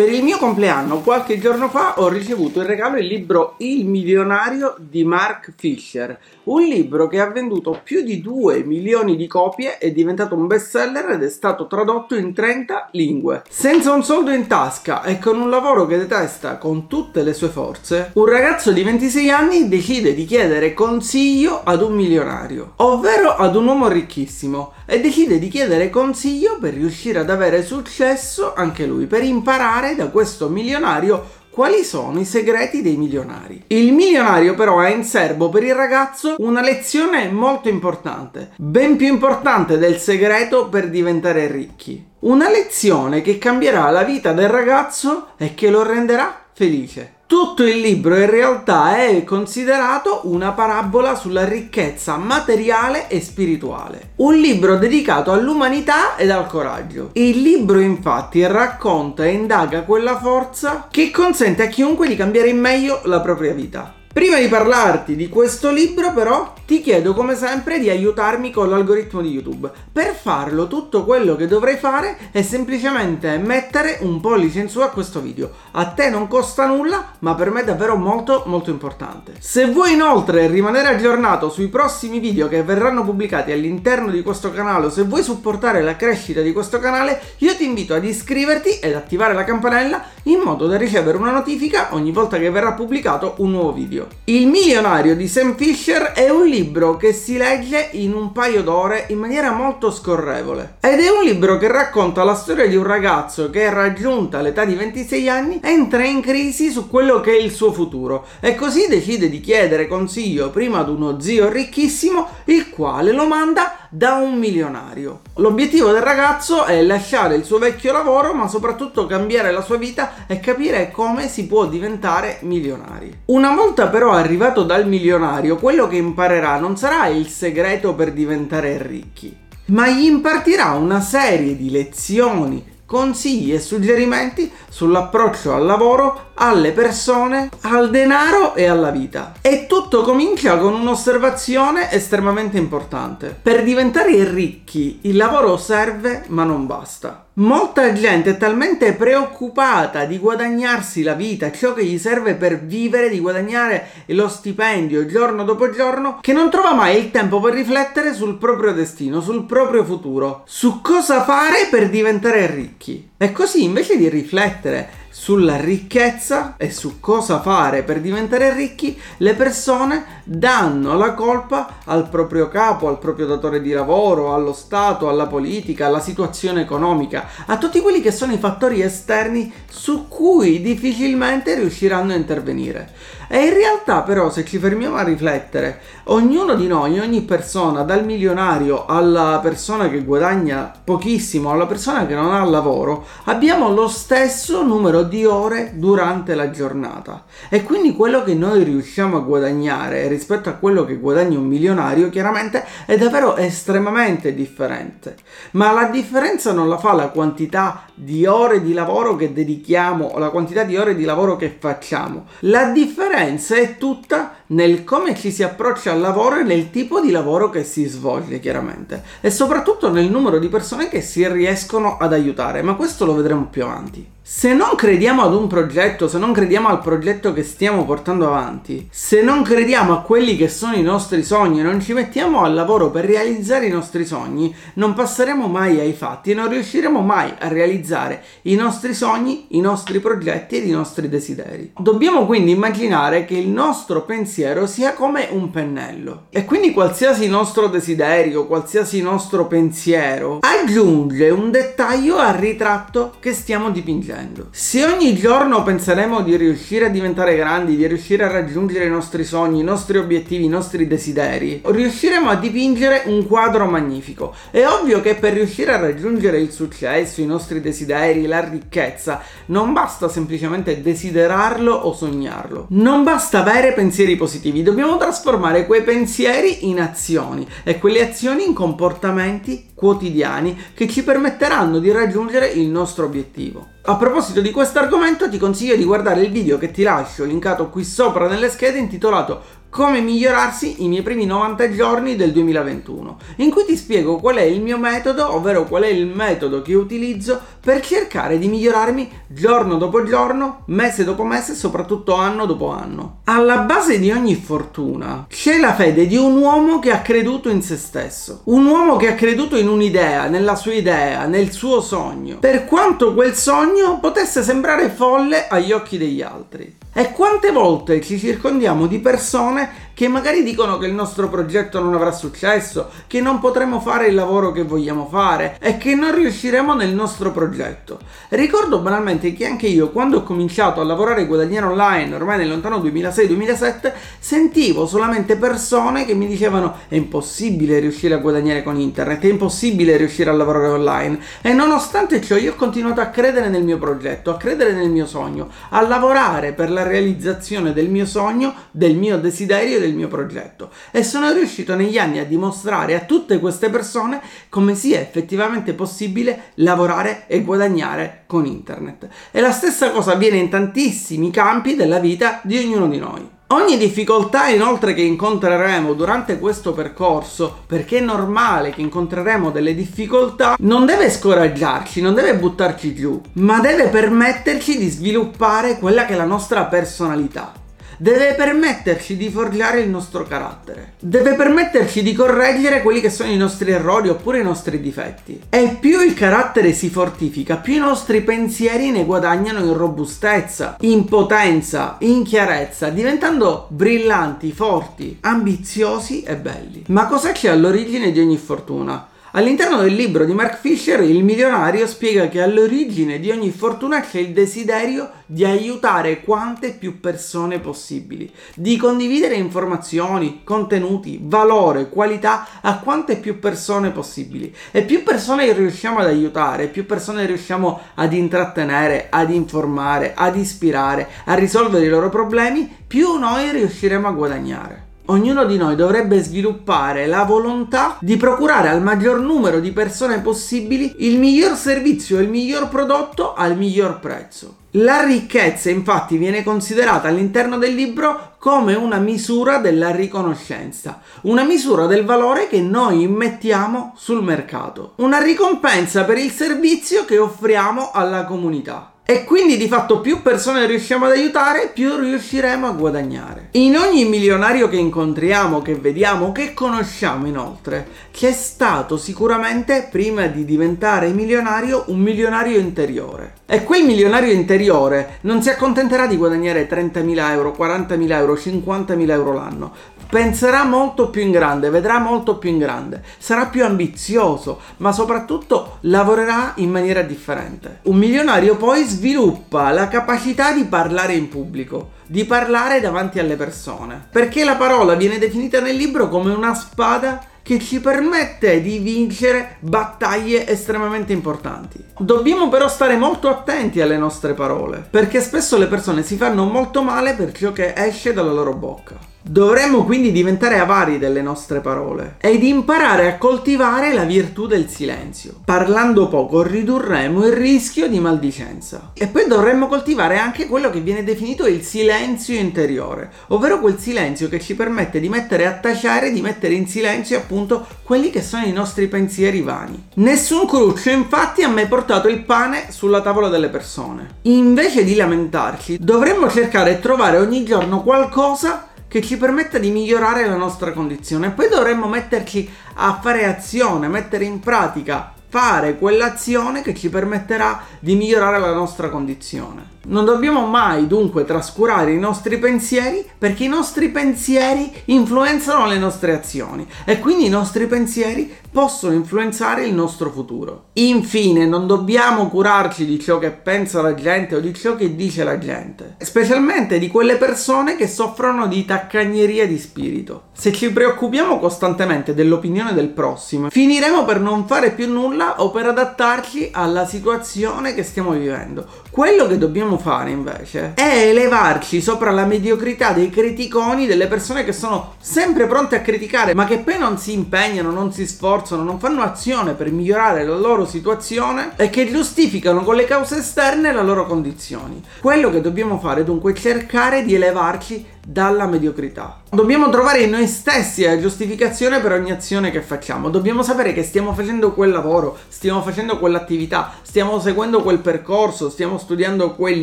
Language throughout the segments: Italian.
Per il mio compleanno, qualche giorno fa, ho ricevuto in regalo il libro Il milionario di Mark Fisher, un libro che ha venduto più di 2 milioni di copie, è diventato un bestseller ed è stato tradotto in 30 lingue. Senza un soldo in tasca e con un lavoro che detesta con tutte le sue forze, un ragazzo di 26 anni decide di chiedere consiglio ad un milionario, ovvero ad un uomo ricchissimo, e decide di chiedere consiglio per riuscire ad avere successo anche lui, per imparare da questo milionario quali sono i segreti dei milionari. Il milionario però ha in serbo per il ragazzo una lezione molto importante, ben più importante del segreto per diventare ricchi. Una lezione che cambierà la vita del ragazzo e che lo renderà felice. Tutto il libro in realtà è considerato una parabola sulla ricchezza materiale e spirituale. Un libro dedicato all'umanità ed al coraggio. Il libro infatti racconta e indaga quella forza che consente a chiunque di cambiare in meglio la propria vita. Prima di parlarti di questo libro però ti chiedo come sempre di aiutarmi con l'algoritmo di YouTube. Per farlo tutto quello che dovrei fare è semplicemente mettere un pollice in su a questo video. A te non costa nulla ma per me è davvero molto molto importante. Se vuoi inoltre rimanere aggiornato sui prossimi video che verranno pubblicati all'interno di questo canale o se vuoi supportare la crescita di questo canale io ti invito ad iscriverti ed attivare la campanella in modo da ricevere una notifica ogni volta che verrà pubblicato un nuovo video video. Il milionario di Sam Fisher è un libro che si legge in un paio d'ore in maniera molto scorrevole. Ed è un libro che racconta la storia di un ragazzo che raggiunta l'età di 26 anni entra in crisi su quello che è il suo futuro e così decide di chiedere consiglio prima ad uno zio ricchissimo il quale lo manda da un milionario. L'obiettivo del ragazzo è lasciare il suo vecchio lavoro ma soprattutto cambiare la sua vita e capire come si può diventare milionari. Una volta però arrivato dal milionario, quello che imparerà non sarà il segreto per diventare ricchi, ma gli impartirà una serie di lezioni, consigli e suggerimenti sull'approccio al lavoro, alle persone, al denaro e alla vita. E tutto comincia con un'osservazione estremamente importante. Per diventare ricchi il lavoro serve ma non basta. Molta gente è talmente preoccupata di guadagnarsi la vita, ciò che gli serve per vivere, di guadagnare lo stipendio giorno dopo giorno, che non trova mai il tempo per riflettere sul proprio destino, sul proprio futuro, su cosa fare per diventare ricchi. E così invece di riflettere sulla ricchezza e su cosa fare per diventare ricchi, le persone danno la colpa al proprio capo, al proprio datore di lavoro, allo Stato, alla politica, alla situazione economica, a tutti quelli che sono i fattori esterni su cui difficilmente riusciranno a intervenire. E in realtà però se ci fermiamo a riflettere, ognuno di noi, ogni persona, dal milionario alla persona che guadagna pochissimo, alla persona che non ha lavoro, abbiamo lo stesso numero di ore durante la giornata. E quindi quello che noi riusciamo a guadagnare rispetto a quello che guadagna un milionario chiaramente è davvero estremamente differente. Ma la differenza non la fa la quantità di ore di lavoro che dedichiamo o la quantità di ore di lavoro che facciamo. La differenza è tutta nel come ci si approccia al lavoro e nel tipo di lavoro che si svolge chiaramente e soprattutto nel numero di persone che si riescono ad aiutare, ma questo lo vedremo più avanti. Se non crediamo ad un progetto, se non crediamo al progetto che stiamo portando avanti, se non crediamo a quelli che sono i nostri sogni e non ci mettiamo al lavoro per realizzare i nostri sogni, non passeremo mai ai fatti e non riusciremo mai a realizzare i nostri sogni, i nostri progetti ed i nostri desideri. Dobbiamo quindi immaginare che il nostro pensiero sia come un pennello e quindi qualsiasi nostro desiderio, qualsiasi nostro pensiero aggiunge un dettaglio al ritratto che stiamo dipingendo. Se ogni giorno penseremo di riuscire a diventare grandi, di riuscire a raggiungere i nostri sogni, i nostri obiettivi, i nostri desideri, riusciremo a dipingere un quadro magnifico. È ovvio che per riuscire a raggiungere il successo, i nostri desideri, la ricchezza, non basta semplicemente desiderarlo o sognarlo. Non basta avere pensieri positivi, dobbiamo trasformare quei pensieri in azioni e quelle azioni in comportamenti quotidiani che ci permetteranno di raggiungere il nostro obiettivo. A proposito di questo argomento ti consiglio di guardare il video che ti lascio linkato qui sopra nelle schede intitolato come migliorarsi i miei primi 90 giorni del 2021, in cui ti spiego qual è il mio metodo, ovvero qual è il metodo che utilizzo per cercare di migliorarmi giorno dopo giorno, mese dopo mese e soprattutto anno dopo anno. Alla base di ogni fortuna c'è la fede di un uomo che ha creduto in se stesso, un uomo che ha creduto in un'idea, nella sua idea, nel suo sogno, per quanto quel sogno potesse sembrare folle agli occhi degli altri. E quante volte ci circondiamo di persone है che magari dicono che il nostro progetto non avrà successo, che non potremo fare il lavoro che vogliamo fare e che non riusciremo nel nostro progetto. Ricordo banalmente che anche io, quando ho cominciato a lavorare e guadagnare online, ormai nel lontano 2006-2007, sentivo solamente persone che mi dicevano è impossibile riuscire a guadagnare con internet, è impossibile riuscire a lavorare online. E nonostante ciò io ho continuato a credere nel mio progetto, a credere nel mio sogno, a lavorare per la realizzazione del mio sogno, del mio desiderio e del mio progetto e sono riuscito negli anni a dimostrare a tutte queste persone come sia effettivamente possibile lavorare e guadagnare con internet. E la stessa cosa avviene in tantissimi campi della vita di ognuno di noi. Ogni difficoltà inoltre che incontreremo durante questo percorso, perché è normale che incontreremo delle difficoltà, non deve scoraggiarci, non deve buttarci giù, ma deve permetterci di sviluppare quella che è la nostra personalità deve permetterci di forgiare il nostro carattere, deve permetterci di correggere quelli che sono i nostri errori oppure i nostri difetti. E più il carattere si fortifica, più i nostri pensieri ne guadagnano in robustezza, in potenza, in chiarezza, diventando brillanti, forti, ambiziosi e belli. Ma cosa c'è all'origine di ogni fortuna? All'interno del libro di Mark Fisher, il milionario spiega che all'origine di ogni fortuna c'è il desiderio di aiutare quante più persone possibili, di condividere informazioni, contenuti, valore, qualità a quante più persone possibili. E più persone riusciamo ad aiutare, più persone riusciamo ad intrattenere, ad informare, ad ispirare, a risolvere i loro problemi, più noi riusciremo a guadagnare ognuno di noi dovrebbe sviluppare la volontà di procurare al maggior numero di persone possibili il miglior servizio e il miglior prodotto al miglior prezzo. La ricchezza infatti viene considerata all'interno del libro come una misura della riconoscenza, una misura del valore che noi immettiamo sul mercato, una ricompensa per il servizio che offriamo alla comunità. E quindi di fatto più persone riusciamo ad aiutare, più riusciremo a guadagnare. In ogni milionario che incontriamo, che vediamo, che conosciamo inoltre, c'è stato sicuramente, prima di diventare milionario, un milionario interiore. E quel milionario interiore non si accontenterà di guadagnare 30.000 euro, 40.000 euro, 50.000 euro l'anno. Penserà molto più in grande, vedrà molto più in grande, sarà più ambizioso, ma soprattutto lavorerà in maniera differente. Un milionario poi sviluppa la capacità di parlare in pubblico, di parlare davanti alle persone, perché la parola viene definita nel libro come una spada che ci permette di vincere battaglie estremamente importanti. Dobbiamo però stare molto attenti alle nostre parole, perché spesso le persone si fanno molto male per ciò che esce dalla loro bocca. Dovremmo quindi diventare avari delle nostre parole ed imparare a coltivare la virtù del silenzio. Parlando poco ridurremo il rischio di maldicenza. E poi dovremmo coltivare anche quello che viene definito il silenzio interiore, ovvero quel silenzio che ci permette di mettere a tacere, di mettere in silenzio appunto quelli che sono i nostri pensieri vani. Nessun cruccio infatti ha mai portato il pane sulla tavola delle persone. Invece di lamentarci, dovremmo cercare di trovare ogni giorno qualcosa che ci permetta di migliorare la nostra condizione. Poi dovremmo metterci a fare azione, mettere in pratica, fare quell'azione che ci permetterà di migliorare la nostra condizione. Non dobbiamo mai dunque trascurare i nostri pensieri perché i nostri pensieri influenzano le nostre azioni e quindi i nostri pensieri possono influenzare il nostro futuro. Infine, non dobbiamo curarci di ciò che pensa la gente o di ciò che dice la gente, specialmente di quelle persone che soffrono di taccagneria di spirito. Se ci preoccupiamo costantemente dell'opinione del prossimo, finiremo per non fare più nulla o per adattarci alla situazione che stiamo vivendo. Quello che dobbiamo fare invece è elevarci sopra la mediocrità dei criticoni delle persone che sono sempre pronte a criticare ma che poi non si impegnano, non si sforzano, non fanno azione per migliorare la loro situazione e che giustificano con le cause esterne la loro condizione. Quello che dobbiamo fare dunque è cercare di elevarci dalla mediocrità. Dobbiamo trovare in noi stessi la giustificazione per ogni azione che facciamo. Dobbiamo sapere che stiamo facendo quel lavoro, stiamo facendo quell'attività, stiamo seguendo quel percorso, stiamo studiando quel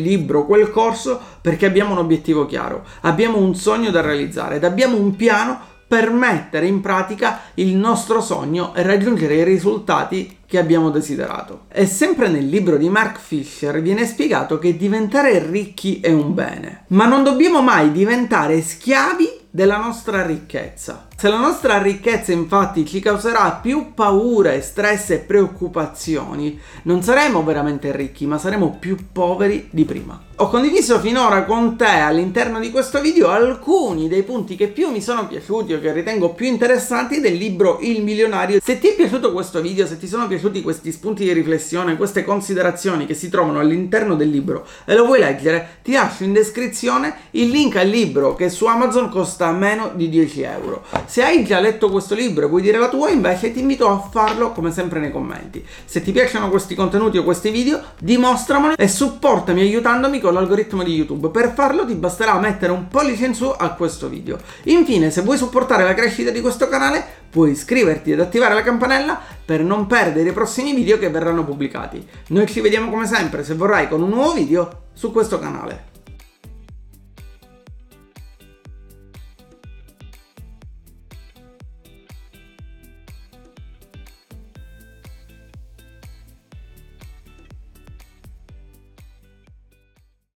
libro, quel corso perché abbiamo un obiettivo chiaro, abbiamo un sogno da realizzare ed abbiamo un piano per mettere in pratica il nostro sogno e raggiungere i risultati che abbiamo desiderato. E sempre nel libro di Mark Fisher viene spiegato che diventare ricchi è un bene, ma non dobbiamo mai diventare schiavi della nostra ricchezza. Se la nostra ricchezza infatti ci causerà più paure, stress e preoccupazioni, non saremo veramente ricchi, ma saremo più poveri di prima. Ho condiviso finora con te all'interno di questo video alcuni dei punti che più mi sono piaciuti o che ritengo più interessanti del libro Il milionario. Se ti è piaciuto questo video, se ti sono piaciuti questi spunti di riflessione, queste considerazioni che si trovano all'interno del libro e lo vuoi leggere, ti lascio in descrizione il link al libro che su Amazon costa meno di 10 euro. Se hai già letto questo libro e vuoi dire la tua, invece ti invito a farlo come sempre nei commenti. Se ti piacciono questi contenuti o questi video, dimostramelo e supportami aiutandomi con l'algoritmo di YouTube. Per farlo ti basterà mettere un pollice in su a questo video. Infine, se vuoi supportare la crescita di questo canale, puoi iscriverti ed attivare la campanella per non perdere i prossimi video che verranno pubblicati. Noi ci vediamo come sempre, se vorrai, con un nuovo video su questo canale.